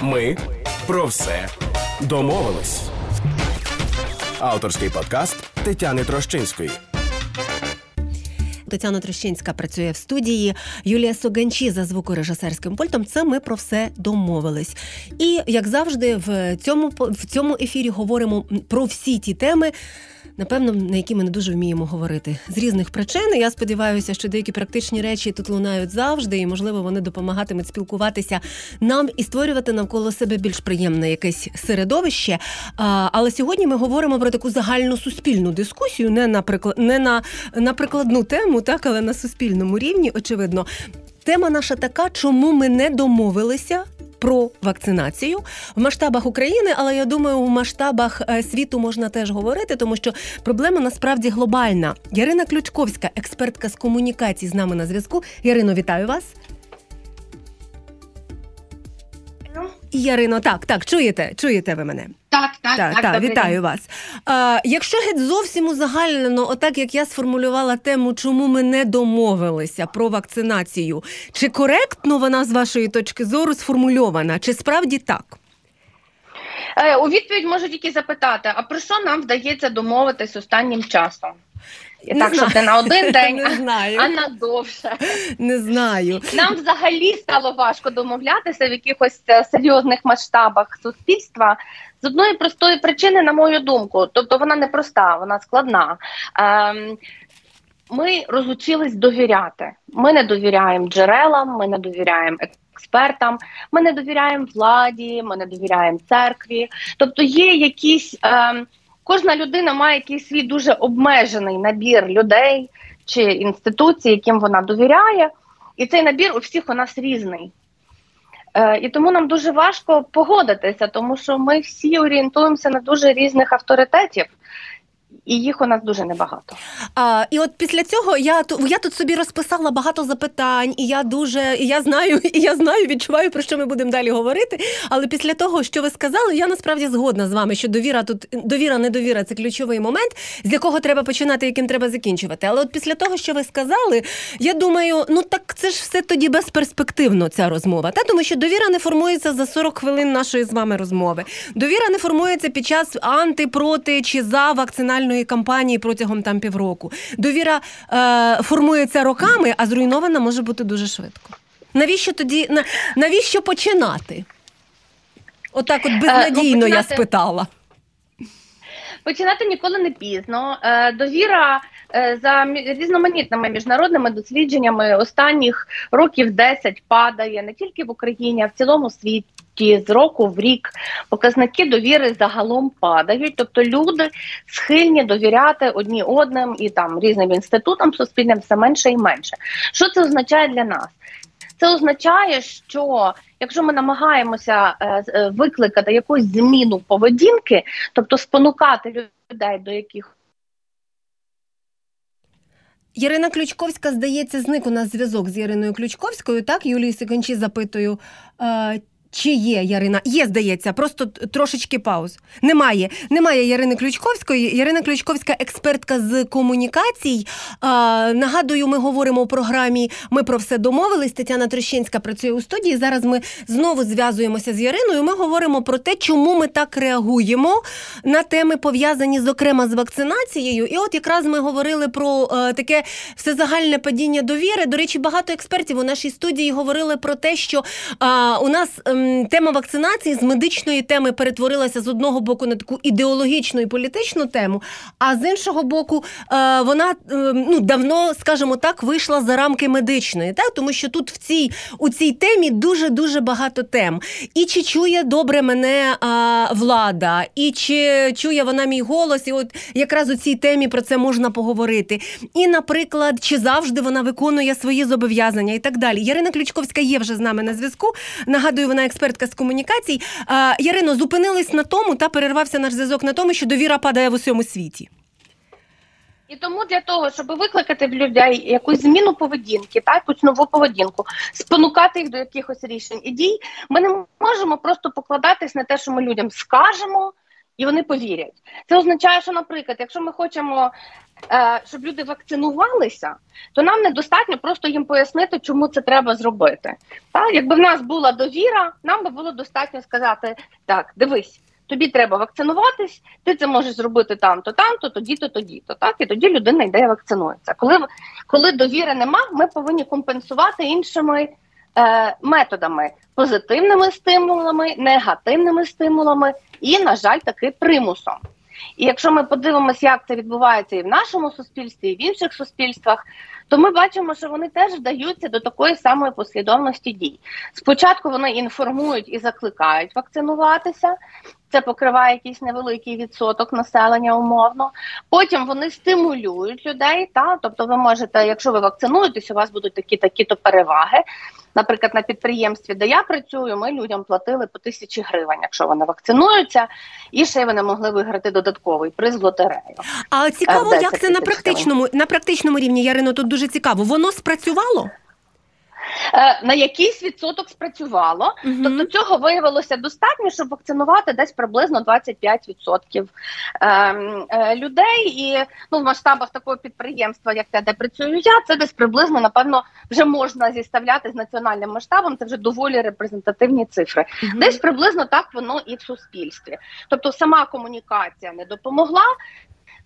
Ми про все домовились. Авторський подкаст Тетяни Трощинської. Тетяна Трещинська працює в студії. Юлія Соганчі за звукорежисерським пультом. Це ми про все домовились. І як завжди, в цьому в цьому ефірі говоримо про всі ті теми напевно, на які ми не дуже вміємо говорити з різних причин. Я сподіваюся, що деякі практичні речі тут лунають завжди, і можливо вони допомагатимуть спілкуватися нам і створювати навколо себе більш приємне якесь середовище. А, Але сьогодні ми говоримо про таку загальну суспільну дискусію, не на приклад, не на, на прикладну тему, так але на суспільному рівні, очевидно. Тема наша така, чому ми не домовилися про вакцинацію в масштабах України, але я думаю, в масштабах е, світу можна теж говорити, тому що проблема насправді глобальна. Ярина Ключковська, експертка з комунікації, з нами на зв'язку. Ярино, вітаю вас. Ярино, так, так, чуєте, чуєте ви мене? Так, так, так, так, вітаю вас. А, Якщо геть зовсім узагальнено, отак як я сформулювала тему, чому ми не домовилися про вакцинацію, чи коректно вона з вашої точки зору сформульована, чи справді так? Е, у відповідь можу тільки запитати: а про що нам вдається домовитись останнім часом? Не так, знаю. щоб не на один день, не знаю. а на довше. Не знаю. Нам взагалі стало важко домовлятися в якихось е, серйозних масштабах суспільства з одної простої причини, на мою думку. Тобто вона не проста, вона складна. Ем, ми розучились довіряти. Ми не довіряємо джерелам, ми не довіряємо експертам, ми не довіряємо владі, ми не довіряємо церкві. Тобто є якісь. Ем, Кожна людина має якийсь свій дуже обмежений набір людей чи інституцій, яким вона довіряє, і цей набір у всіх у нас різний. Е, І тому нам дуже важко погодитися, тому що ми всі орієнтуємося на дуже різних авторитетів і їх у нас дуже небагато. А, І от після цього я я тут собі розписала багато запитань, і я дуже і я знаю, і я знаю, відчуваю про що ми будемо далі говорити. Але після того, що ви сказали, я насправді згодна з вами, що довіра тут довіра, недовіра це ключовий момент, з якого треба починати, яким треба закінчувати. Але от після того, що ви сказали, я думаю, ну так це ж все тоді безперспективно ця розмова. Та тому, що довіра не формується за 40 хвилин нашої з вами розмови. Довіра не формується під час анти, проти чи за вакцинальної інформаційної кампанії протягом там півроку. Довіра е, формується роками, а зруйнована може бути дуже швидко. Навіщо тоді навіщо починати? Отак, от, от безнадійно е, ну, я спитала. Починати ніколи не пізно. Е, довіра е, за різноманітними міжнародними дослідженнями останніх років 10 падає не тільки в Україні, а в цілому світі з року в рік показники довіри загалом падають, тобто люди схильні довіряти одні одним і там різним інститутам суспільним все менше і менше. Що це означає для нас? Це означає, що якщо ми намагаємося е, е, викликати якусь зміну поведінки, тобто спонукати людей до яких. Ірина Ключковська, здається, зник у нас зв'язок з Іриною Ключковською. Так, Юлії Сиканчі запитую. Чи є Ярина? Є, здається, просто трошечки пауз. Немає. Немає Ярини Ключковської. Ярина Ключковська, експертка з комунікацій. А, Нагадую, ми говоримо у програмі Ми про все домовились. Тетяна Трещинська працює у студії. Зараз ми знову зв'язуємося з Яриною. Ми говоримо про те, чому ми так реагуємо на теми, пов'язані, зокрема, з вакцинацією. І от якраз ми говорили про а, е, таке всезагальне падіння довіри. До речі, багато експертів у нашій студії говорили про те, що а, у нас. Ем, тема вакцинації з медичної теми перетворилася з одного боку на таку ідеологічну і політичну тему, а з іншого боку, е, вона е, ну давно, скажімо так, вийшла за рамки медичної, так тому що тут в цій у цій темі дуже дуже багато тем. І чи чує добре мене а, влада, і чи чує вона мій голос, і от якраз у цій темі про це можна поговорити. І, наприклад, чи завжди вона виконує свої зобов'язання і так далі. Ярина Ключковська є вже з нами на зв'язку. Нагадую, вона експертка з комунікацій. Ярино, зупинились на тому та перервався наш зв'язок на тому, що довіра падає в усьому світі. І тому для того, щоб викликати в людей якусь зміну поведінки, та якусь нову поведінку, спонукати їх до якихось рішень і дій, ми не можемо просто покладатись на те, що ми людям скажемо, і вони повірять. Це означає, що, наприклад, якщо ми хочемо, щоб люди вакцинувалися, то нам недостатньо просто їм пояснити, чому це треба зробити. Так? Якби в нас була довіра, нам би було достатньо сказати: так, дивись. Тобі треба вакцинуватись, ти це можеш зробити там-то, там-то, тоді-то, тоді-то. Так, і тоді людина йде і вакцинується. Коли коли довіри нема, ми повинні компенсувати іншими е, методами: позитивними стимулами, негативними стимулами і, на жаль, таки примусом. І якщо ми подивимося, як це відбувається і в нашому суспільстві, і в інших суспільствах, то ми бачимо, що вони теж вдаються до такої самої послідовності дій. Спочатку вони інформують і закликають вакцинуватися. Це покриває якийсь невеликий відсоток населення умовно. Потім вони стимулюють людей. Та тобто, ви можете, якщо ви вакцинуєтесь, у вас будуть такі такі то переваги. Наприклад, на підприємстві, де я працюю, ми людям платили по тисячі гривень, якщо вони вакцинуються, і ще вони могли виграти додатковий приз в лотерею. А цікаво, як це на практичному на практичному рівні Ярино тут дуже цікаво. Воно спрацювало? Е, на якийсь відсоток спрацювало, угу. тобто цього виявилося достатньо, щоб вакцинувати десь приблизно 25% ем, е, людей. І ну в масштабах такого підприємства, як те, де працюю я, це десь приблизно напевно вже можна зіставляти з національним масштабом. Це вже доволі репрезентативні цифри. Угу. Десь приблизно так воно і в суспільстві. Тобто, сама комунікація не допомогла.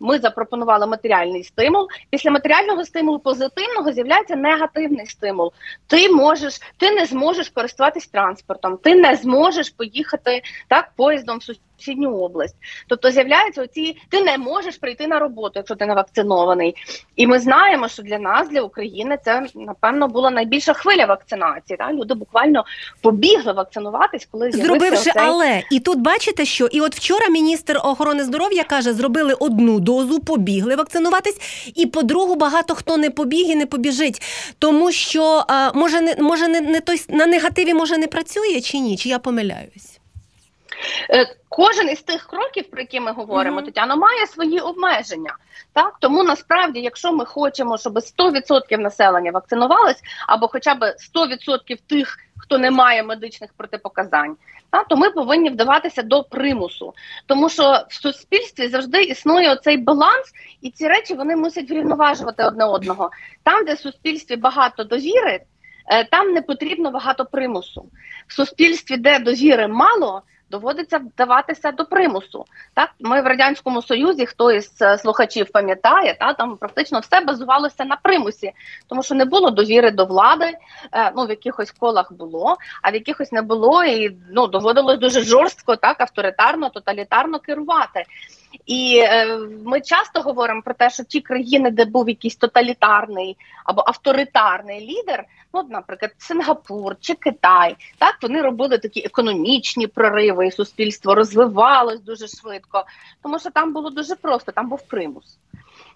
Ми запропонували матеріальний стимул. Після матеріального стимулу позитивного з'являється негативний стимул. Ти можеш, ти не зможеш користуватись транспортом, ти не зможеш поїхати так поїздом в сусідню область. Тобто з'являються оці, ти не можеш прийти на роботу, якщо ти не вакцинований. І ми знаємо, що для нас, для України, це напевно була найбільша хвиля вакцинації. Так? Люди буквально побігли вакцинуватись, коли зробивши, оцей... але і тут бачите, що і от вчора міністр охорони здоров'я каже, зробили одну дозу, побігли вакцинуватись, і по другу багато хто не побіг і не побіжить, тому що а, може не може не, не той на негативі може не працює чи ні? Чи я помиляюсь? Е, кожен із тих кроків, про які ми говоримо, mm-hmm. Тетяно, має свої обмеження. Так тому насправді, якщо ми хочемо, щоб 100% населення вакцинувалось, або хоча б 100% тих, хто не має медичних протипоказань, так, то ми повинні вдаватися до примусу, тому що в суспільстві завжди існує оцей баланс, і ці речі вони мусять врівноважувати одне одного. Там, де в суспільстві багато довіри, е, там не потрібно багато примусу. В суспільстві, де довіри мало доводиться вдаватися до примусу. Так, ми в радянському союзі, хто із е, слухачів пам'ятає, та там практично все базувалося на примусі, тому що не було довіри до влади. Е, ну в якихось колах було, а в якихось не було, і ну доводилось дуже жорстко, так авторитарно, тоталітарно керувати. І е, ми часто говоримо про те, що ті країни, де був якийсь тоталітарний або авторитарний лідер, ну, наприклад, Сингапур чи Китай, так вони робили такі економічні прориви, і суспільство розвивалось дуже швидко, тому що там було дуже просто, там був примус.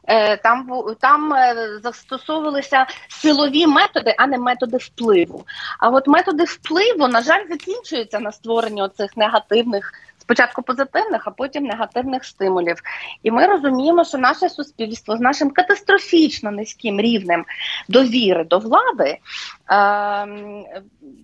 Е, там там е, застосовувалися силові методи, а не методи впливу. А от методи впливу, на жаль, закінчуються на створенні оцих негативних спочатку позитивних, а потім негативних стимулів. І ми розуміємо, що наше суспільство з нашим катастрофічно низьким рівнем довіри до влади. Е,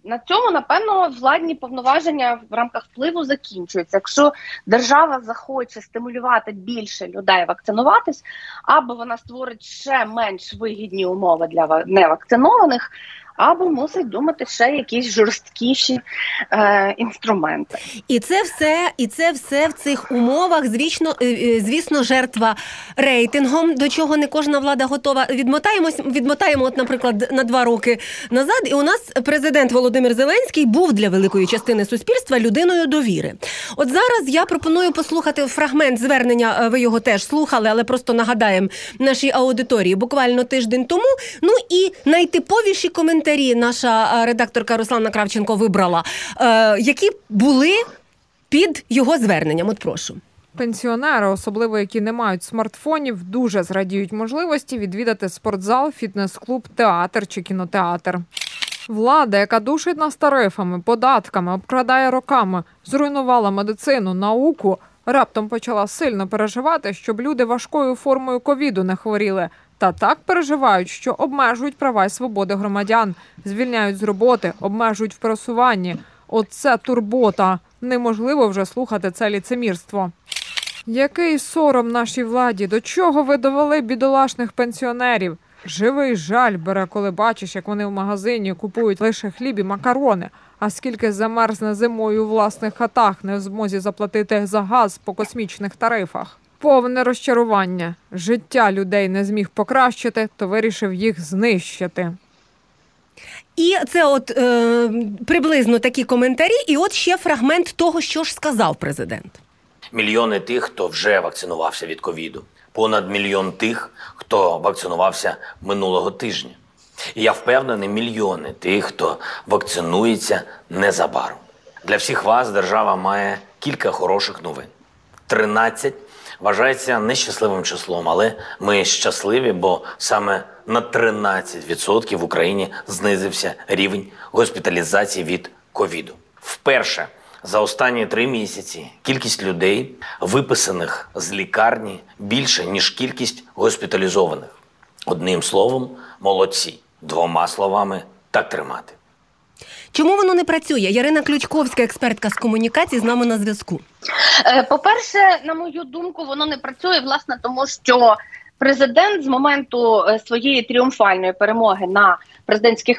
на цьому, напевно, владні повноваження в рамках впливу закінчуються. Якщо держава захоче стимулювати більше людей вакцинуватись, або вона створить ще менш вигідні умови для невакцинованих, або мусить думати ще якісь жорсткіші е, інструменти. І це все, і це все в цих умовах. Звісно, е, е, звісно, жертва рейтингом, до чого не кожна влада готова. Відмотаємось, відмотаємо, от, наприклад, на два роки назад. І у нас президент Володимир Зеленський був для великої частини суспільства людиною довіри. От зараз я пропоную послухати фрагмент звернення. Е, ви його теж слухали, але просто нагадаємо нашій аудиторії буквально тиждень тому. Ну і найтиповіші коментарі наша редакторка Руслана Кравченко вибрала, е, які були під його зверненням. От прошу. Пенсіонери, особливо які не мають смартфонів, дуже зрадіють можливості відвідати спортзал, фітнес-клуб, театр чи кінотеатр. Влада, яка душить нас тарифами, податками, обкрадає роками, зруйнувала медицину, науку. Раптом почала сильно переживати, щоб люди важкою формою ковіду не хворіли. Та так переживають, що обмежують права й свободи громадян, звільняють з роботи, обмежують в просуванні. Оце турбота. Неможливо вже слухати це ліцемірство. Який сором нашій владі? До чого ви довели бідолашних пенсіонерів? Живий жаль бере, коли бачиш, як вони в магазині купують лише хліб і макарони. А скільки замерзне зимою у власних хатах, не в змозі заплатити за газ по космічних тарифах. Повне розчарування. Життя людей не зміг покращити, то вирішив їх знищити. І це от е, приблизно такі коментарі, і от ще фрагмент того, що ж сказав президент. Мільйони тих, хто вже вакцинувався від ковіду, понад мільйон тих, хто вакцинувався минулого тижня. І я впевнений, мільйони тих, хто вакцинується незабаром. Для всіх вас держава має кілька хороших новин. 13 вважається нещасливим числом, але ми щасливі, бо саме на 13% в Україні знизився рівень госпіталізації від ковіду. Вперше за останні три місяці кількість людей, виписаних з лікарні, більше ніж кількість госпіталізованих. Одним словом, молодці. Двома словами так тримати. Чому воно не працює? Ярина Ключковська, експертка з комунікації, з нами на зв'язку. Е, По-перше, на мою думку, воно не працює, власне, тому що президент з моменту е, своєї тріумфальної перемоги на президентських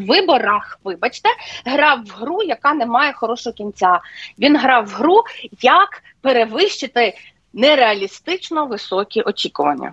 виборах, вибачте, грав в гру, яка не має хорошого кінця. Він грав в гру, як перевищити нереалістично високі очікування.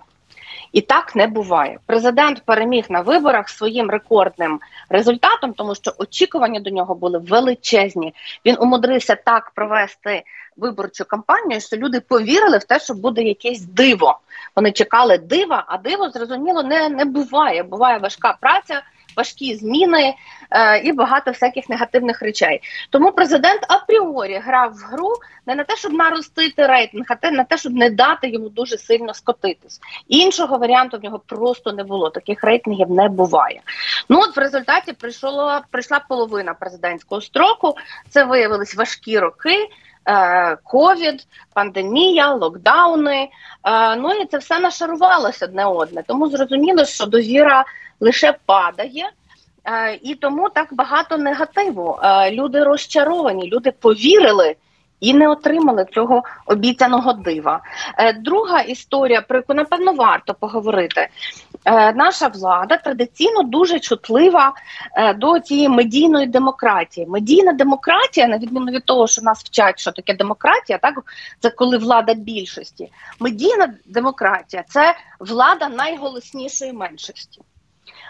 І так не буває. Президент переміг на виборах своїм рекордним результатом, тому що очікування до нього були величезні. Він умудрився так провести виборчу кампанію, що люди повірили в те, що буде якесь диво. Вони чекали дива, а диво зрозуміло не, не буває. Буває важка праця. Важкі зміни е, і багато всяких негативних речей. Тому президент апріорі грав в гру не на те, щоб наростити рейтинг, а те на те, щоб не дати йому дуже сильно скотитись. Іншого варіанту в нього просто не було. Таких рейтингів не буває. Ну от в результаті прийшло прийшла половина президентського строку. Це виявились важкі роки. е, Ковід, пандемія, локдауни. Е, Ну і це все нашарувалося одне одне. Тому зрозуміло, що довіра лише падає. Е, І тому так багато негативу. Е, Люди розчаровані, люди повірили і не отримали цього обіцяного дива. Е, Друга історія, про яку напевно варто поговорити. Наша влада традиційно дуже чутлива до цієї медійної демократії. Медійна демократія, на відміну від того, що нас вчать, що таке демократія, так це коли влада більшості. Медійна демократія це влада найголоснішої меншості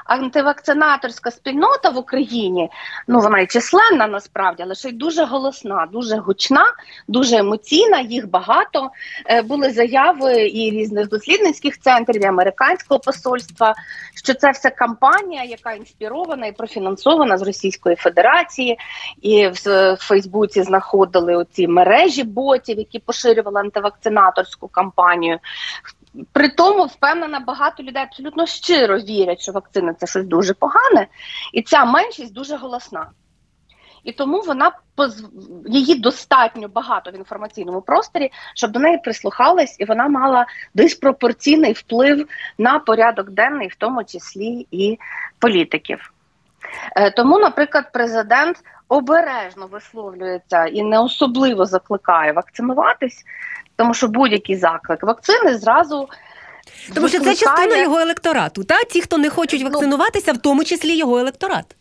антивакцинаторська спільнота в Україні, ну вона і численна насправді, але ще й дуже голосна, дуже гучна, дуже емоційна. Їх багато. Е, Були заяви і різних дослідницьких центрів, і американського посольства, що це все кампанія, яка інспірована і профінансована з Російської Федерації, і в в Фейсбуці знаходили оці мережі ботів, які поширювали антивакцинаторську кампанію. При тому впевнена, багато людей абсолютно щиро вірять, що вакцина це щось дуже погане, і ця меншість дуже голосна. І тому вона її достатньо багато в інформаційному просторі, щоб до неї прислухались, і вона мала диспропорційний вплив на порядок денний, в тому числі і політиків. Е, Тому, наприклад, президент обережно висловлюється і не особливо закликає вакцинуватись, тому що будь-який заклик вакцини зразу. Тому що це частина його електорату. Та ті, хто не хочуть Ну, вакцинуватися, в тому числі його електорат.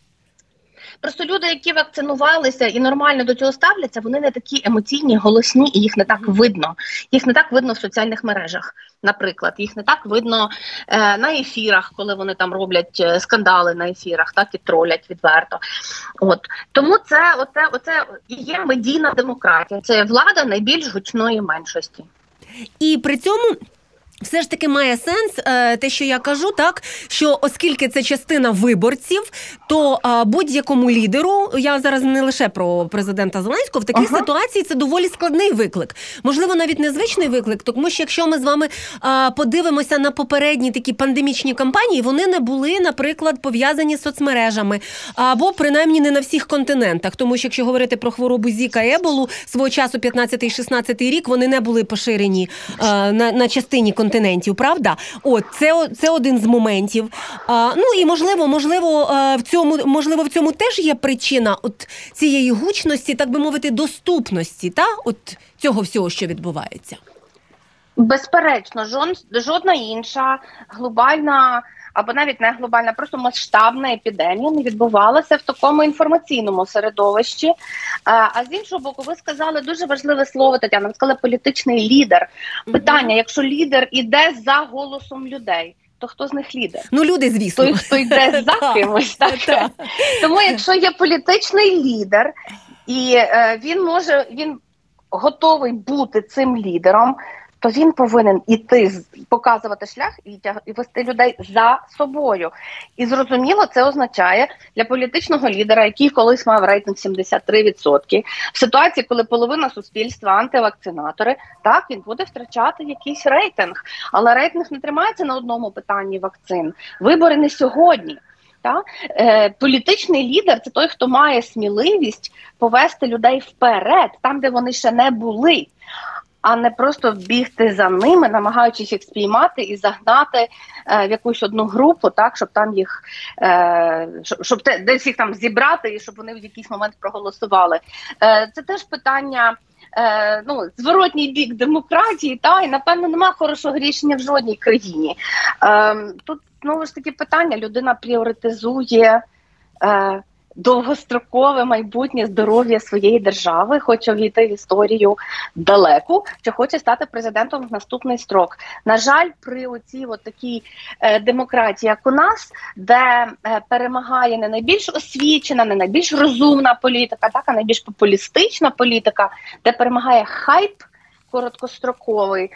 Просто люди, які вакцинувалися і нормально до цього ставляться, вони не такі емоційні, голосні, і їх не так видно. Їх не так видно в соціальних мережах, наприклад. Їх не так видно е, на ефірах, коли вони там роблять е, скандали на ефірах, так і тролять відверто. От тому це оце, оце є медійна демократія. Це влада найбільш гучної меншості. І при цьому. Все ж таки має сенс е, те, що я кажу, так що оскільки це частина виборців, то е, будь-якому лідеру, я зараз не лише про президента Зеленського, в такій Ага. ситуації це доволі складний виклик. Можливо, навіть незвичний виклик, тому що якщо ми з вами е, подивимося на попередні такі пандемічні кампанії, вони не були, наприклад, пов'язані з соцмережами або принаймні не на всіх континентах. Тому що якщо говорити про хворобу Зіка Еболу свого часу, 15-16 рік, вони не були поширені на, на частині континентів. Континентів, правда? От це, це один з моментів. А, ну і можливо, можливо, е, в цьому можливо в цьому теж є причина от цієї гучності, так би мовити, доступності, та от цього всього, що відбувається. Безперечно, жон, жодна інша глобальна або навіть не глобальна, просто масштабна епідемія не відбувалася в такому інформаційному середовищі. Е, А з іншого боку, ви сказали дуже важливе слово, Тетяна. Ви сказали політичний лідер. Питання: якщо лідер іде за голосом людей, то хто з них лідер? Ну, люди, звісно. Той, хто йде за кимось, так? так. Тому, якщо є політичний лідер, і е, він може він готовий бути цим лідером, то він повинен іти показувати шлях і і вести людей за собою. І зрозуміло, це означає для політичного лідера, який колись мав рейтинг 73%, в ситуації, коли половина суспільства антивакцинатори, так він буде втрачати якийсь рейтинг. Але рейтинг не тримається на одному питанні вакцин. Вибори не сьогодні. Та? Е, політичний лідер це той, хто має сміливість повести людей вперед, там, де вони ще не були, а не просто бігти за ними, намагаючись їх спіймати і загнати е, в якусь одну групу, так щоб там їх е, щоб, щоб те, десь їх там зібрати і щоб вони в якийсь момент проголосували. Е, це теж питання. Е, ну, зворотній бік демократії, та і напевно нема хорошого рішення в жодній країні. Е, тут знову ж таки питання: людина пріоритизує е, довгострокове майбутнє здоров'я своєї держави, хоче війти в історію далеку, чи хоче стати президентом в наступний строк. На жаль, при оцій от такій е, демократії, як у нас, де е, перемагає не найбільш освічена, не найбільш розумна політика, так а найбільш популістична політика, де перемагає хайп короткостроковий.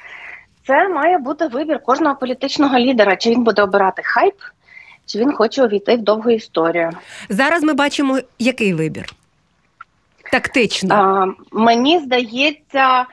Це має бути вибір кожного політичного лідера. Чи він буде обирати хайп, чи він хоче увійти в довгу історію. Зараз ми бачимо, який вибір. Тактично. А, мені здається,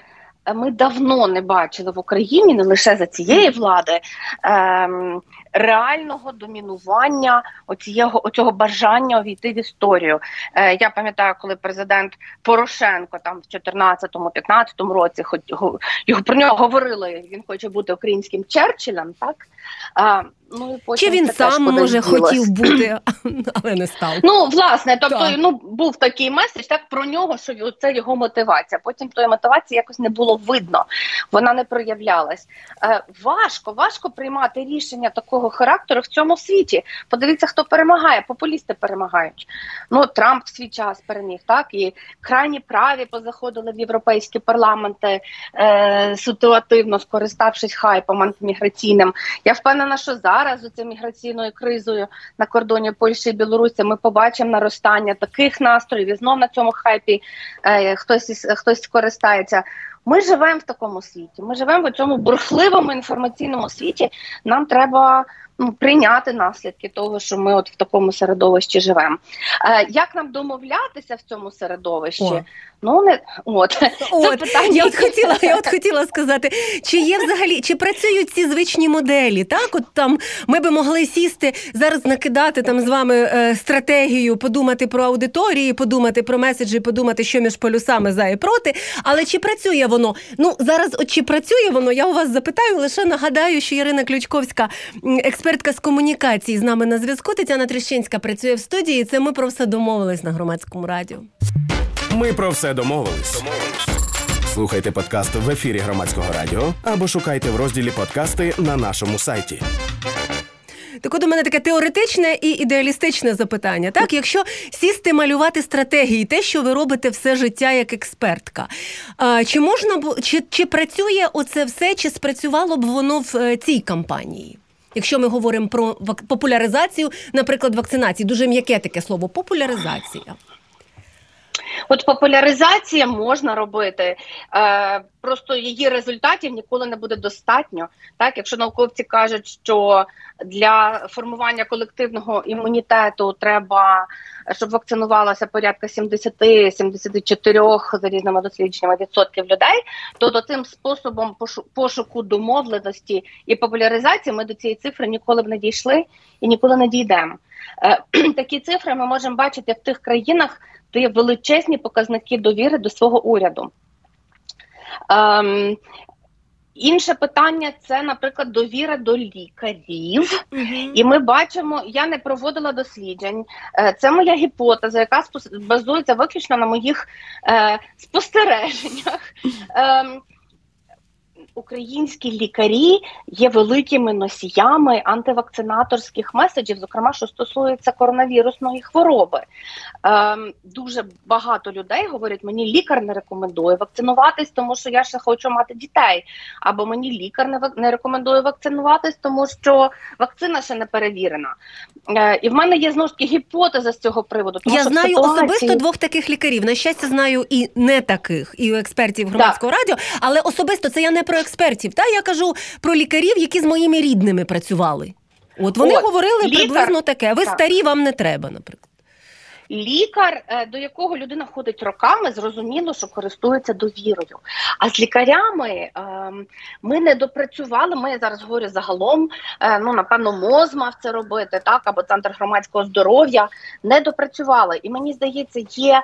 ми давно не бачили в Україні, не лише за цієї влади, ем, реального домінування оцієго, оцього бажання увійти в історію. Е, я пам'ятаю, коли президент Порошенко там в 14-15 році, хоч го- його про нього говорили, він хоче бути українським Черчиллем, так? А, ну, і потім Чи він сам може хотів бути, але не став. Ну, власне, тобто, Так. ну був такий меседж так про нього, що це його мотивація. Потім тої мотивації якось не було видно, вона не проявлялась. Е, важко, важко приймати рішення такого характеру в цьому світі. Подивіться, хто перемагає. Популісти перемагають. Ну Трамп в свій час переміг, так і крайні праві позаходили в європейські парламенти е, ситуативно скориставшись хайпом антиміграційним. Я впевнена, що зараз з цим міграційною кризою на кордоні Польщі і Білорусі ми побачимо наростання таких настроїв і знов на цьому хайпі е, хтось хтось скористається. Ми живемо в такому світі. Ми живемо в цьому бурхливому інформаційному світі. Нам треба ну, прийняти наслідки того, що ми от в такому середовищі живемо. Е, як нам домовлятися в цьому середовищі? О. Ну не от це питання. я от хотіла, я от хотіла сказати, чи є взагалі, чи працюють ці звичні моделі? Так, от там ми би могли сісти зараз, накидати там з вами е, стратегію, подумати про аудиторії, подумати про меседжі, подумати, що між полюсами за і проти. Але чи працює воно? Ну зараз, от чи працює воно? Я у вас запитаю. Лише нагадаю, що Ірина Ключковська, експертка з комунікації, з нами на зв'язку. Тетяна Трещинська працює в студії. Це ми про все домовились на громадському радіо. Ми про все домовились. Слухайте подкаст в ефірі громадського радіо або шукайте в розділі подкасти на нашому сайті. Так от у мене таке теоретичне і ідеалістичне запитання. Так, якщо сісти малювати стратегії, те, що ви робите все життя як експертка, чи можна чи, чи працює оце все, чи спрацювало б воно в е, цій кампанії? Якщо ми говоримо про популяризацію, наприклад, вакцинації, дуже м'яке таке слово популяризація. От популяризація можна робити, е, просто її результатів ніколи не буде достатньо. Так, якщо науковці кажуть, що для формування колективного імунітету треба, щоб вакцинувалося порядка 70-74 за різними дослідженнями відсотків людей, то до цим способом пошу- пошуку домовленості і популяризації ми до цієї цифри ніколи б не дійшли і ніколи не дійдемо. Е, Такі цифри ми можемо бачити в тих країнах, де є величезні показники довіри до свого уряду. Ем, Інше питання це, наприклад, довіра до лікарів. І ми бачимо, я не проводила досліджень. Е, Це моя гіпотеза, яка базується виключно на моїх е, спостереженнях. Ем, Українські лікарі є великими носіями антивакцинаторських меседжів, зокрема, що стосується коронавірусної хвороби. Ем, дуже багато людей говорять, мені лікар не рекомендує вакцинуватись, тому що я ще хочу мати дітей. Або мені лікар не, не рекомендує вакцинуватись, тому що вакцина ще не перевірена. Е, і в мене є знову ж таки гіпотеза з цього приводу. Тому Я що знаю ситуації- особисто двох таких лікарів. На щастя, знаю і не таких, і у експертів громадського радіо. Але особисто це я не про експертів. Та я кажу про лікарів, які з моїми рідними працювали. От вони От, говорили лікар- приблизно таке. Ви так. старі, вам не треба, наприклад. Лікар, е, до якого людина ходить роками, зрозуміло, що користується довірою. А з лікарями ем, ми не допрацювали. Ми я зараз говорю загалом. е, Ну напевно, МОЗ мав це робити, так або центр громадського здоров'я не допрацювали. І мені здається, є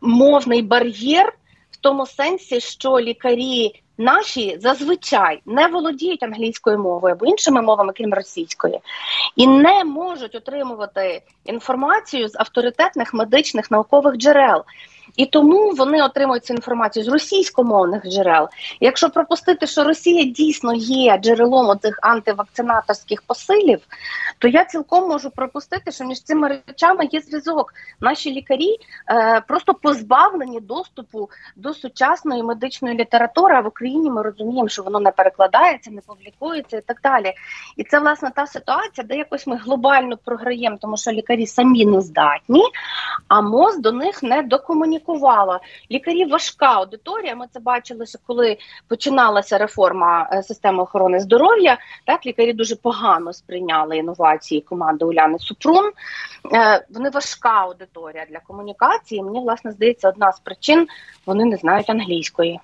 мовний бар'єр тому сенсі, що лікарі наші зазвичай не володіють англійською мовою або іншими мовами, крім російської, і не можуть отримувати інформацію з авторитетних медичних наукових джерел. І тому вони отримують цю інформацію з російськомовних джерел. Якщо пропустити, що Росія дійсно є джерелом оцих антивакцинаторських посилів, то я цілком можу пропустити, що між цими речами є зв'язок. Наші лікарі е, просто позбавлені доступу до сучасної медичної літератури. А в Україні ми розуміємо, що воно не перекладається, не публікується і так далі. І це власне та ситуація, де якось ми глобально програємо, тому що лікарі самі не здатні, а МОЗ до них не докомунікувала. Лікарі важка аудиторія. Ми це бачили, що коли починалася реформа е, системи охорони здоров'я, так лікарі дуже погано сприйняли інновації команди Уляни Супрун. Е, Вони важка аудиторія для комунікації. Мені власне здається, одна з причин вони не знають англійської.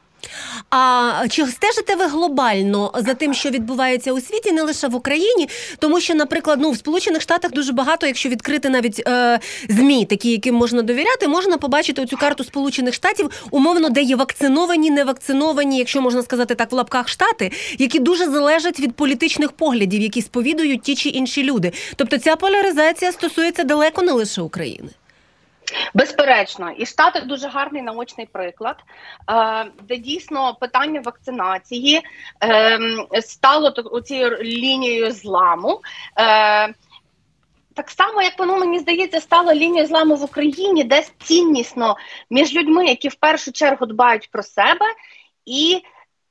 А чи стежите ви глобально за тим, що відбувається у світі, не лише в Україні? Тому що, наприклад, ну в Сполучених Штатах дуже багато, якщо відкрити навіть е, змі, такі, яким можна довіряти, можна побачити оцю карту Сполучених Штатів, умовно, де є вакциновані, невакциновані, якщо можна сказати так, в лапках штати, які дуже залежать від політичних поглядів, які сповідують ті чи інші люди. Тобто ця поляризація стосується далеко не лише України. Безперечно, і штати дуже гарний наочний приклад, е, де дійсно питання вакцинації е, стало цією лінією зламу. Е, так само, як воно мені здається, стало лінією зламу в Україні, десь ціннісно між людьми, які в першу чергу дбають про себе і.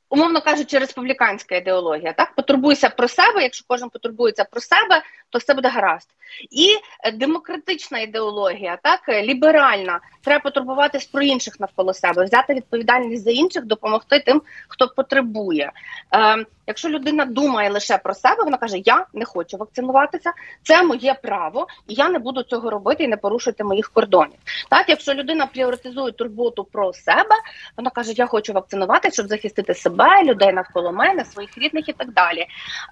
Умовно кажучи, республіканська ідеологія, так потурбуйся про себе. Якщо кожен потурбується про себе, то все буде гаразд. І е, демократична ідеологія, так е, ліберальна, треба потурбуватись про інших навколо себе, взяти відповідальність за інших, допомогти тим, хто потребує. Е, Якщо людина думає лише про себе, вона каже: Я не хочу вакцинуватися, це моє право, і я не буду цього робити і не порушувати моїх кордонів. Так, якщо людина пріоритизує турботу про себе, вона каже: Я хочу вакцинуватися, щоб захистити себе, людей навколо мене, своїх рідних і так далі.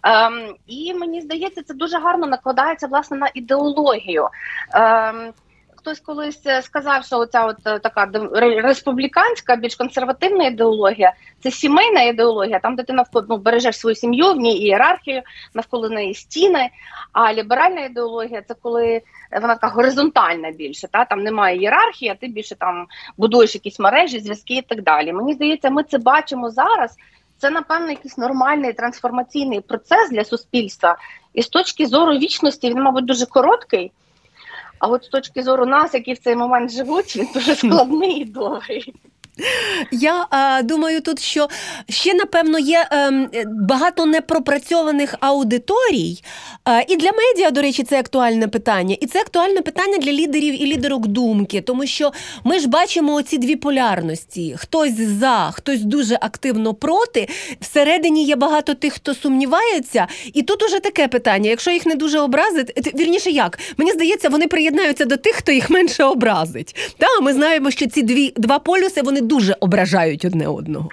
Ем, І мені здається, це дуже гарно накладається власне на ідеологію. Ем, Хтось колись е, сказав, що оця от е, така республіканська, більш консервативна ідеологія це сімейна ідеологія, там де ти навколо ну, бережеш свою сім'ю, в ній ієрархію, навколо неї стіни. А ліберальна ідеологія це коли е, вона така горизонтальна більше. Та там немає ієрархії, а ти більше там будуєш якісь мережі, зв'язки і так далі. Мені здається, ми це бачимо зараз. Це, напевно, якийсь нормальний трансформаційний процес для суспільства. І з точки зору вічності він, мабуть, дуже короткий. А от з точки зору нас, які в цей момент живуть, він дуже складний і довгий. Я е, думаю, тут що ще напевно є е, багато непропрацьованих аудиторій. Е, і для медіа, до речі, це актуальне питання. І це актуальне питання для лідерів і лідерок думки, тому що ми ж бачимо ці дві полярності: хтось за, хтось дуже активно проти. Всередині є багато тих, хто сумнівається. І тут уже таке питання: якщо їх не дуже образить, е, вірніше як мені здається, вони приєднаються до тих, хто їх менше образить. Та ми знаємо, що ці дві два полюси вони дуже ображають одне одного.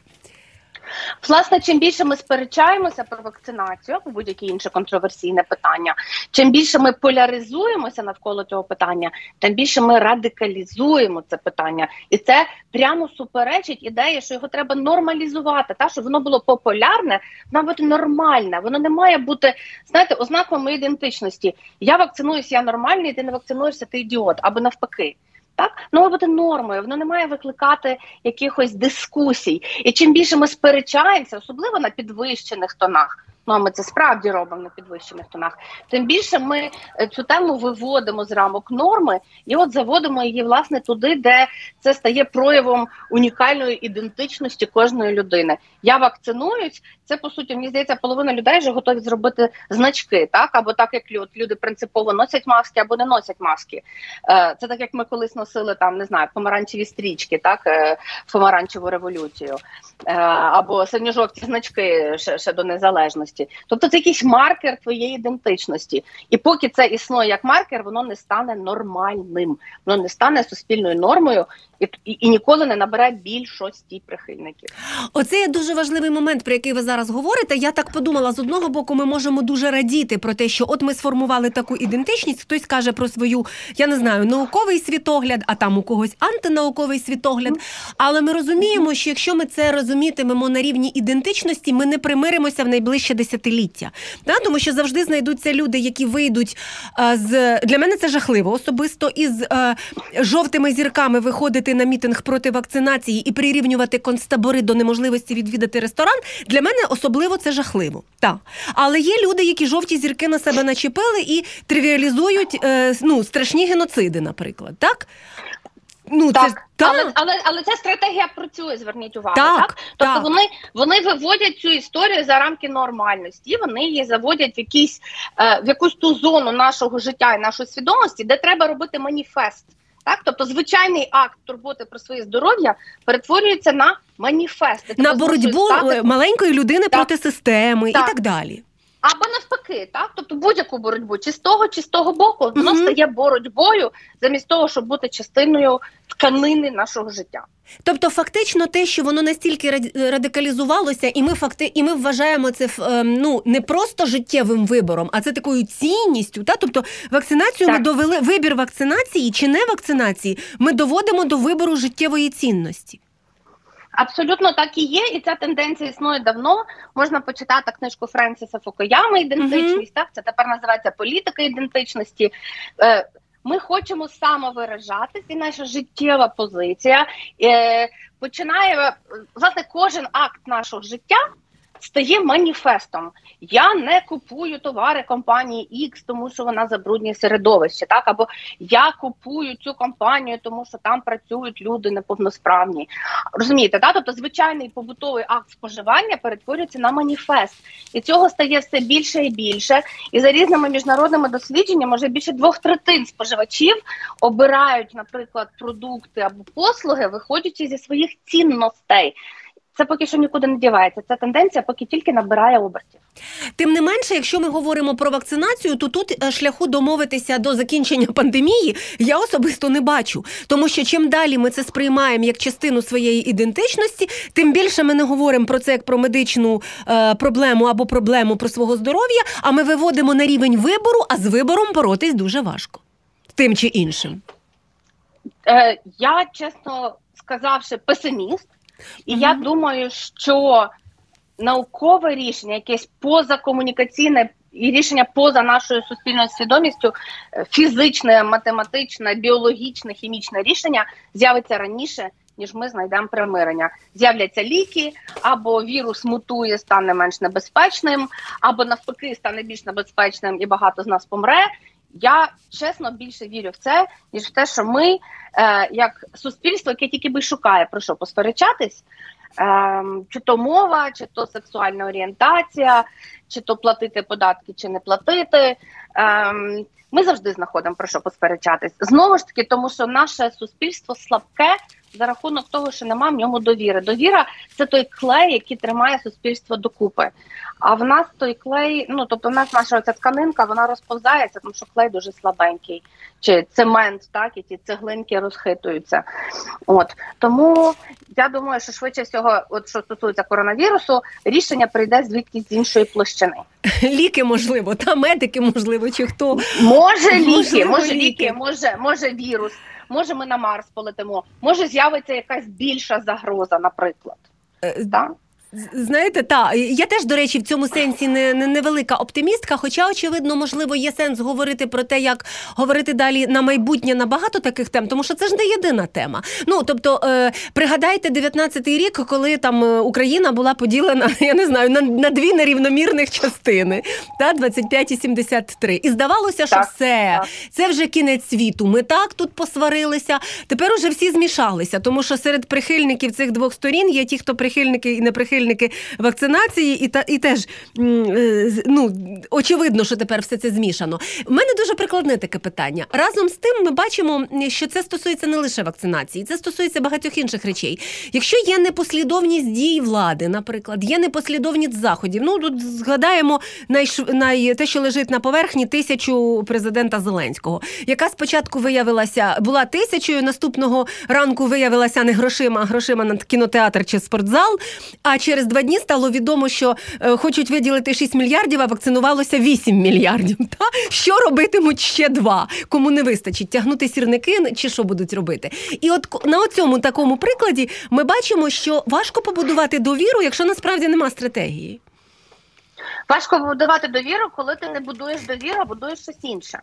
Власне, чим більше ми сперечаємося про вакцинацію або будь-яке інше контроверсійне питання, чим більше ми поляризуємося навколо цього питання, тим більше ми радикалізуємо це питання, і це прямо суперечить ідеї, що його треба нормалізувати, та щоб воно було популярне, воно нормальне. Воно не має бути знаєте, ознакою моєї ідентичності. Я вакцинуюся, я нормальний, ти не вакцинуєшся, ти ідіот або навпаки. Так, ну бути нормою, воно не має викликати якихось дискусій. І чим більше ми сперечаємося, особливо на підвищених тонах, ну ми це справді робимо на підвищених тонах, тим більше ми е, цю тему виводимо з рамок норми і от заводимо її власне туди, де це стає проявом унікальної ідентичності кожної людини. Я вакцинуюсь. Це по суті мені здається, половина людей вже готові зробити значки, так або так, як люд, люди принципово носять маски або не носять маски. Е, Це так, як ми колись носили там, не знаю, помаранчеві стрічки, так е, помаранчеву революцію, або синьо-жовті значки ще, ще до незалежності. Тобто це якийсь маркер твоєї ідентичності. І поки це існує як маркер, воно не стане нормальним, воно не стане суспільною нормою і, і, ніколи не набере більшості прихильників. Оце є дуже важливий момент, про який ви зараз говорите. Я так подумала, з одного боку, ми можемо дуже радіти про те, що от ми сформували таку ідентичність. Хтось каже про свою, я не знаю, науковий світогляд, а там у когось антинауковий світогляд. Але ми розуміємо, що якщо ми це розумітимемо на рівні ідентичності, ми не примиримося в найближче десятиліття. Да? Тому що завжди знайдуться люди, які вийдуть а, з для мене це жахливо особисто із а, жовтими зірками виходити на мітинг проти вакцинації і прирівнювати концтабори до неможливості відвідати ресторан. Для мене особливо це жахливо. Так. Але є люди, які жовті зірки на себе начепили і тривіалізують е, ну, страшні геноциди, наприклад. Так? Ну, Так, це, та. але, але але ця стратегія працює, зверніть увагу. Так, Так, тобто так. вони вони виводять цю історію за рамки нормальності. Вони її заводять в якісь е, в якусь ту зону нашого життя і нашої свідомості, де треба робити маніфест. Так, тобто звичайний акт турботи про своє здоров'я перетворюється на маніфест. На боротьбу стати- е, маленької людини Так. проти системи Так. і так далі. Або навпаки, так тобто будь-яку боротьбу, чи з того, чи з того боку, воно стає боротьбою замість того, щоб бути частиною тканини нашого життя. Тобто, фактично, те, що воно настільки радикалізувалося, і ми факти, і ми вважаємо це ем, ну не просто життєвим вибором, а це такою цінністю. Та тобто, вакцинацію ми довели вибір вакцинації чи не вакцинації. Ми доводимо до вибору життєвої цінності. Абсолютно так і є, і ця тенденція існує давно. Можна почитати книжку Френсіса Фукуями «Ідентичність». Так, це тепер називається політика ідентичності. Е, Ми хочемо самовиражатись, і наша життєва позиція е, починає власне кожен акт нашого життя. Стає маніфестом. Я не купую товари компанії X, тому що вона забруднює середовище, так або я купую цю компанію, тому що там працюють люди неповносправні. Розумієте, так? Тобто звичайний побутовий акт споживання перетворюється на маніфест, і цього стає все більше і більше. І за різними міжнародними дослідженнями, вже більше двох третин споживачів обирають, наприклад, продукти або послуги, виходячи зі своїх цінностей. Це поки що нікуди не дівається. Ця тенденція поки тільки набирає обертів. Тим не менше, якщо ми говоримо про вакцинацію, то тут е, шляху домовитися до закінчення пандемії я особисто не бачу. Тому що чим далі ми це сприймаємо як частину своєї ідентичності, тим більше ми не говоримо про це як про медичну е, проблему або проблему про свого здоров'я, а ми виводимо на рівень вибору, а з вибором боротись дуже важко. Тим чи іншим. Е, я, чесно сказавши, песиміст, і я думаю, що наукове рішення, якесь позакомунікаційне і рішення поза нашою суспільною свідомістю, е, фізичне, математичне, біологічне, хімічне рішення з'явиться раніше. Ніж ми знайдемо примирення, з'являться ліки, або вірус мутує, стане менш небезпечним, або навпаки стане більш небезпечним, і багато з нас помре. Я чесно більше вірю в це, ніж в те, що ми, е, як суспільство, яке тільки би шукає про що посперечатись, е, чи то мова, чи то сексуальна орієнтація, чи то платити податки, чи не платити. Е, ми завжди знаходимо про що посперечатись. Знову ж таки, тому що наше суспільство слабке за рахунок того, що немає в ньому довіри. Довіра це той клей, який тримає суспільство докупи. А в нас той клей, ну тобто в нас наша ця тканинка, вона розповзається, тому що клей дуже слабенький, чи цемент, так і ті цеглинки розхитуються. От тому я думаю, що швидше всього, от що стосується коронавірусу, рішення прийде звідки з іншої площини. Ліки, можливо, та медики, можливо, чи хто. Може ліки, може ліки. може, може вірус, може ми на Марс полетимо, може з'явиться якась більша загроза, наприклад. Е, Так? Знаєте, та я теж, до речі, в цьому сенсі не, не невелика оптимістка. Хоча, очевидно, можливо, є сенс говорити про те, як говорити далі на майбутнє на багато таких тем, тому що це ж не єдина тема. Ну тобто, е, пригадайте 19-й рік, коли там е, Україна була поділена, я не знаю, на, на дві нерівномірних частини, та 25 і 73. І здавалося, що Так, все, так. це вже кінець світу. Ми так тут посварилися. Тепер уже всі змішалися, тому що серед прихильників цих двох сторін є ті, хто прихильники і не прихильники вакцинації, і та і теж е, ну очевидно, що тепер все це змішано. У мене дуже прикладне таке питання. Разом з тим, ми бачимо, що це стосується не лише вакцинації, це стосується багатьох інших речей. Якщо є непослідовність дій влади, наприклад, є непослідовність заходів. Ну тут згадаємо найш... най... те, що лежить на поверхні тисячу президента Зеленського, яка спочатку виявилася була тисячою. Наступного ранку виявилася не грошима, а грошима на кінотеатр чи спортзал. А через два дні стало відомо, що е, хочуть виділити 6 мільярдів, а вакцинувалося 8 мільярдів. Та що робитимуть ще два? Кому не вистачить тягнути сірники чи що будуть робити? І от на цьому такому прикладі ми бачимо, що важко побудувати довіру, якщо насправді нема стратегії. Важко будувати довіру, коли ти не будуєш довіру, а будуєш щось інше.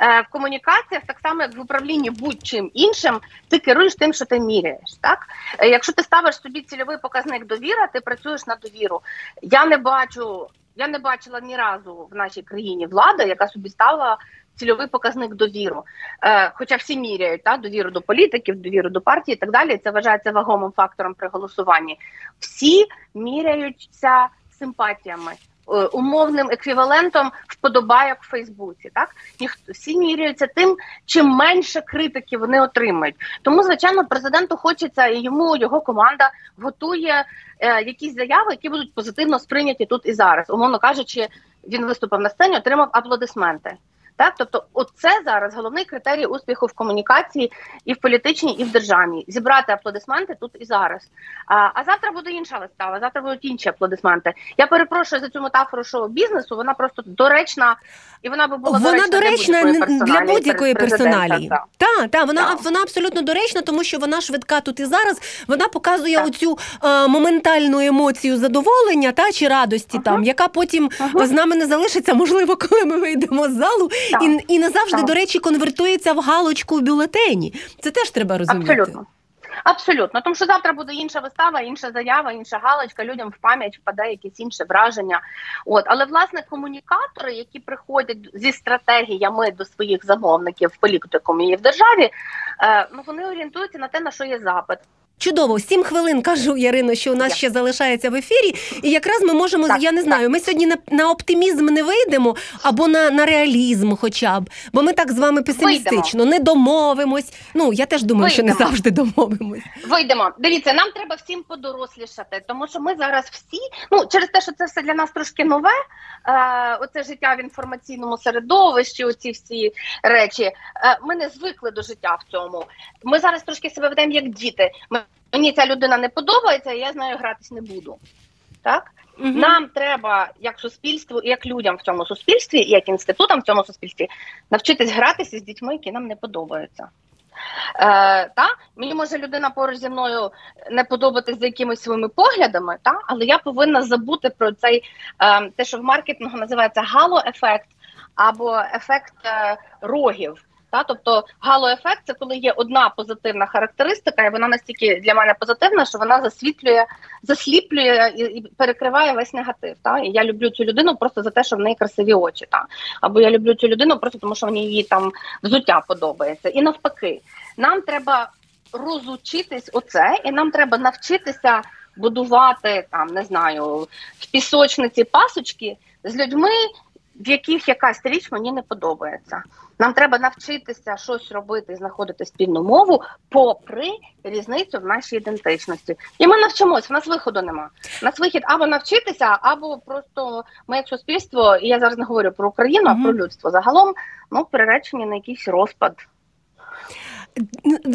Е, в комунікаціях, так само як в управлінні будь-чим іншим, ти керуєш тим, що ти міряєш. Так? Е, якщо ти ставиш собі цільовий показник довіра, ти працюєш на довіру. Я не бачу, я не бачила ні разу в нашій країні влади, яка собі ставила цільовий показник довіру. Е, хоча всі міряють та, довіру до політиків, довіру до партії і так далі. Це вважається вагомим фактором при голосуванні. Всі міряються симпатіями. Е, Умовним еквівалентом вподобайок в Фейсбуці, так ніхто всі міряються тим, чим менше критики вони отримають. Тому, звичайно, президенту хочеться і йому його команда готує е, якісь заяви, які будуть позитивно сприйняті тут і зараз. Умовно кажучи, він виступив на сцені, отримав аплодисменти. Так, тобто, оце зараз головний критерій успіху в комунікації і в політичній, і в державній зібрати аплодисменти тут і зараз. А, а завтра буде інша вистава. Завтра будуть інші аплодисменти. Я перепрошую за цю метафору шоу бізнесу. Вона просто доречна, і вона би була Вона доречна для будь-якої персоналії. Так. Так, та, вона, Так. вона абсолютно доречна, тому що вона швидка тут і зараз. Вона показує Так. оцю е, моментальну емоцію задоволення та чи радості, Ага. там, яка потім Ага. з нами не залишиться, можливо, коли ми вийдемо з залу. І, і не завжди, Так. до речі, конвертується в галочку в бюлетені. Це теж треба розуміти. Абсолютно. Абсолютно, тому що завтра буде інша вистава, інша заява, інша галочка. Людям в пам'ять впаде якесь інше враження. От, але власне комунікатори, які приходять зі стратегіями до своїх замовників в політикумі і в державі, е, ну вони орієнтуються на те, на що є запит. Чудово, сім хвилин кажу Ярино, що у нас Я. ще залишається в ефірі, і якраз ми можемо Так, я не знаю. Ми сьогодні на, на оптимізм не вийдемо або на, на реалізм, хоча б, бо ми так з вами песимістично не домовимось. Ну я теж думаю, що не завжди домовимось. Вийдемо. Дивіться, нам треба всім подорослішати, тому що ми зараз всі, ну через те, що це все для нас трошки нове. Е, оце життя в інформаційному середовищі, оці всі речі. Е, ми не звикли до життя в цьому. Ми зараз трошки себе ведемо як діти. Ми- Мені ця людина не подобається, і я з нею гратись не буду. Так? Мгм. Нам треба, як суспільству, і як людям в цьому суспільстві, і як інститутам в цьому суспільстві, навчитись гратися з дітьми, які нам не подобаються. Е, та? Мені може людина поруч зі мною не подобатись за якимись своїми поглядами, та? але я повинна забути про цей е, те, що в маркетингу називається гало-ефект або ефект е, рогів. Та? Тобто гало-ефект це коли є одна позитивна характеристика, і вона настільки для мене позитивна, що вона засвітлює, засліплює і, і перекриває весь негатив. Та? І я люблю цю людину просто за те, що в неї красиві очі. Та? Або я люблю цю людину просто тому, що мені її там взуття подобається. І навпаки, нам треба розучитись оце, і нам треба навчитися будувати там, не знаю, в пісочниці пасочки з людьми, в яких якась річ мені не подобається. Нам треба навчитися щось робити і знаходити спільну мову, попри різницю в нашій ідентичності. І ми навчимось, в нас виходу нема. У нас вихід або навчитися, або просто ми як суспільство, і я зараз не говорю про Україну, а про людство загалом, ну приречені на якийсь розпад.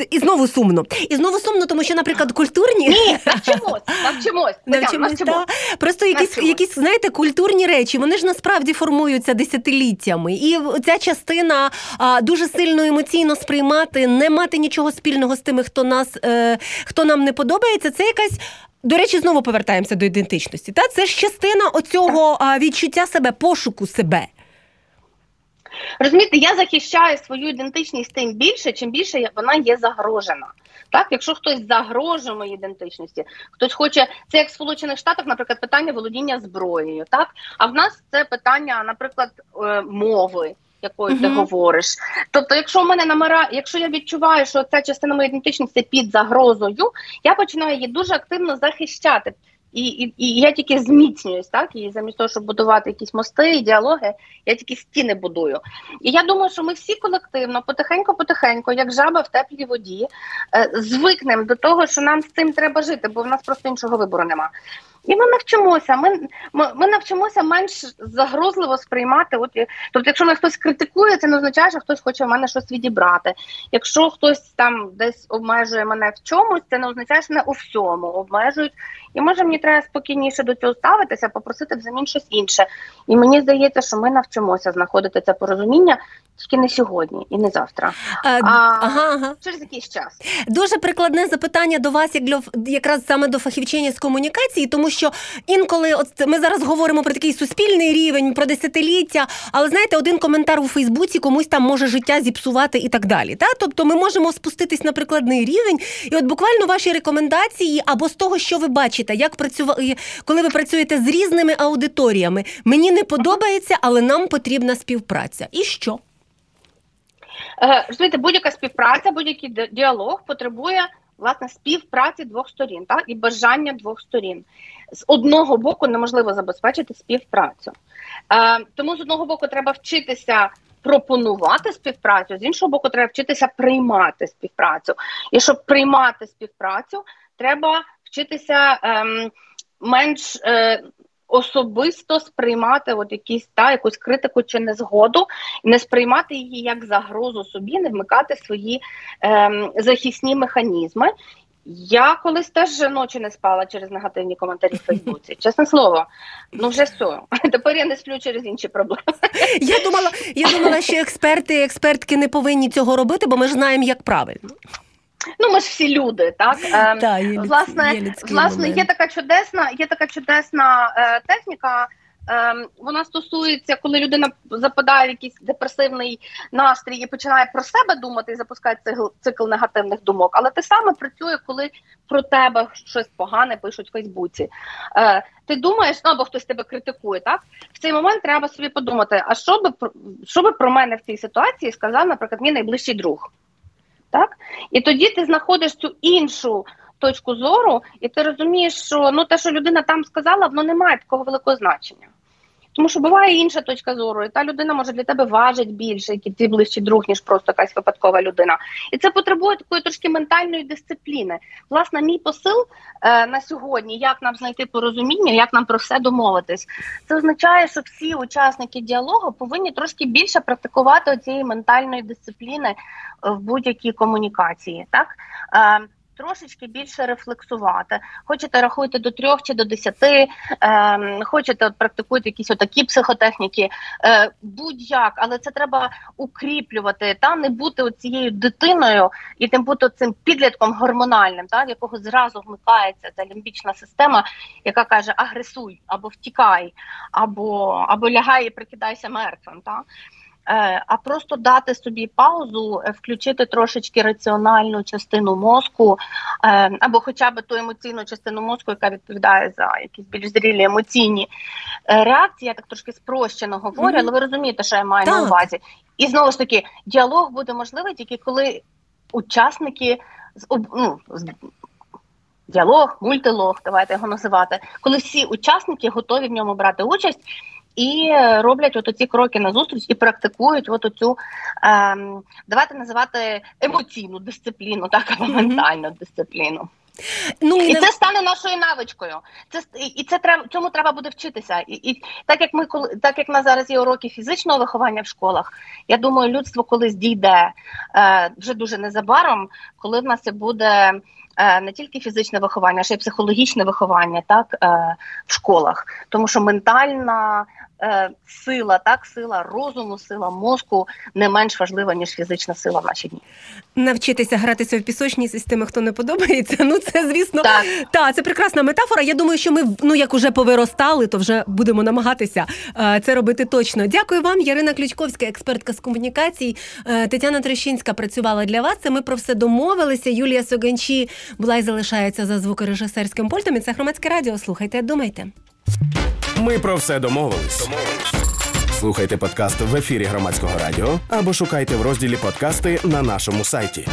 І знову сумно. І знову сумно, тому що, наприклад, культурні Ні, навчимось, навчимось. Навчимось, та. Просто якісь, Навчимось. якісь, знаєте, культурні речі, вони ж насправді формуються десятиліттями. І ця частина а, дуже сильно емоційно сприймати, не мати нічого спільного з тими, хто нас, е, хто нам не подобається, це якась. До речі, знову повертаємося до ідентичності. Та це ж частина оцього а, відчуття себе, пошуку себе. Розумієте, я захищаю свою ідентичність тим більше, чим більше вона є загрожена. Так, якщо хтось загрожує моїй ідентичності, хтось хоче, це як в Сполучених Штатах, наприклад, питання володіння зброєю, так а в нас це питання, наприклад, е, мови. Якою ти Мгм. говориш, тобто, якщо в мене намира, якщо я відчуваю, що ця частина моєї ідентичності під загрозою, я починаю її дуже активно захищати. І, і, і я тільки зміцнююсь, так і замість того, щоб будувати якісь мости і діалоги, я тільки стіни будую. І я думаю, що ми всі колективно, потихеньку-потихеньку, як жаба в теплій воді, е, звикнемо до того, що нам з цим треба жити, бо в нас просто іншого вибору нема. І ми навчимося. Ми, ми, ми навчимося менш загрозливо сприймати. От тобто, якщо мене хтось критикує, це не означає, що хтось хоче в мене щось відібрати. Якщо хтось там десь обмежує мене в чомусь, це не означає, що мене у всьому обмежують. І може мені треба спокійніше до цього ставитися, попросити взамін щось інше. І мені здається, що ми навчимося знаходити це порозуміння тільки не сьогодні і не завтра. Е, А, ага, ага. Через якийсь час. Дуже прикладне запитання до вас, як для якраз саме до фахівчині з комунікації, тому що інколи, от ми зараз говоримо про такий суспільний рівень, про десятиліття, але знаєте, один коментар у Фейсбуці комусь там може життя зіпсувати і так далі. Та? Тобто ми можемо спуститись на прикладний рівень, і от буквально ваші рекомендації або з того, що ви бачите, як працювати, коли ви працюєте з різними аудиторіями. Мені не подобається, але нам потрібна співпраця. І що? Е, Розумієте, будь-яка співпраця, будь-який діалог потребує власне співпраці двох сторін, так і бажання двох сторін. З одного боку неможливо забезпечити співпрацю. Е, тому з одного боку треба вчитися. Пропонувати співпрацю з іншого боку, треба вчитися приймати співпрацю. І щоб приймати співпрацю, треба вчитися ем, менш е, особисто сприймати от якісь та якусь критику чи незгоду, не сприймати її як загрозу собі, не вмикати свої ем, захисні механізми. Я колись теж ночі не спала через негативні коментарі в Фейсбуці. Чесне слово, ну вже все. Тепер я не сплю через інші проблеми. Я думала, я думала, що експерти і експертки не повинні цього робити, бо ми ж знаємо, як правильно. Ну ми ж всі люди, так ем, Та, є власне, є власне, є така чудесна, є така чудесна е, техніка. Ем, вона стосується, коли людина западає в якийсь депресивний настрій і починає про себе думати і запускає цикл, цикл негативних думок. Але те саме працює, коли про тебе щось погане пишуть в Фейсбуці. Е, ти думаєш, ну або хтось тебе критикує, так в цей момент треба собі подумати: а що би що би про мене в цій ситуації сказав, наприклад, мій найближчий друг. Так? І тоді ти знаходиш цю іншу точку зору, і ти розумієш, що ну те, що людина там сказала, воно не має такого великого значення. Тому що буває інша точка зору, і та людина може для тебе важить більше, який твій ближчий друг, ніж просто якась випадкова людина. І це потребує такої трошки ментальної дисципліни. Власне, мій посил е, на сьогодні, як нам знайти порозуміння, як нам про все домовитись. Це означає, що всі учасники діалогу повинні трошки більше практикувати цієї ментальної дисципліни в будь-якій комунікації. Так? Е, Трошечки більше рефлексувати. Хочете рахуйте до трьох чи до десяти, е, хочете от, практикуйте якісь отакі психотехніки, е, будь-як, але це треба укріплювати та не бути цією дитиною і тим бути цим підлітком гормональним, та, в якого зразу вмикається ця лімбічна система, яка каже агресуй або втікай, або, або лягай і прикидайся мертвим. Та. Е, а просто дати собі паузу, е, включити трошечки раціональну частину мозку, е, або хоча б ту емоційну частину мозку, яка відповідає за якісь більш зрілі емоційні реакції. Я так трошки спрощено говорю, але ви розумієте, що я маю на увазі. І знову ж таки, діалог буде можливий тільки коли учасники з ну, з діалог, мультилог, давайте його називати, коли всі учасники готові в ньому брати участь. І роблять от ці кроки назустріч і практикують от оцю, ем, давайте називати емоційну дисципліну, так або ментальну дисципліну. Ну і, І не- це стане нашою навичкою. Це і це треба цьому треба буде вчитися. І, і так як ми коли так як на зараз є уроки фізичного виховання в школах, я думаю, людство колись дійде е, вже дуже незабаром, коли в нас це буде. Е, Не тільки фізичне виховання, а ще й психологічне виховання, так е, в школах, тому що ментальна е, сила, так сила розуму, сила мозку не менш важлива ніж фізична сила в наші дні. навчитися гратися в пісочниці з тими, хто не подобається. Ну це звісно, Так. та це прекрасна метафора. Я думаю, що ми ну як уже повиростали, то вже будемо намагатися це робити точно. Дякую вам, Ярина Ключковська, експертка з комунікацій. Тетяна Трещинська працювала для вас. Це ми про все домовилися. Юлія Соганчі була і залишається за звукорежисерським пультом. І це громадське радіо. Слухайте, думайте. Ми про все домовились. Слухайте подкаст в ефірі громадського радіо або шукайте в розділі подкасти на нашому сайті.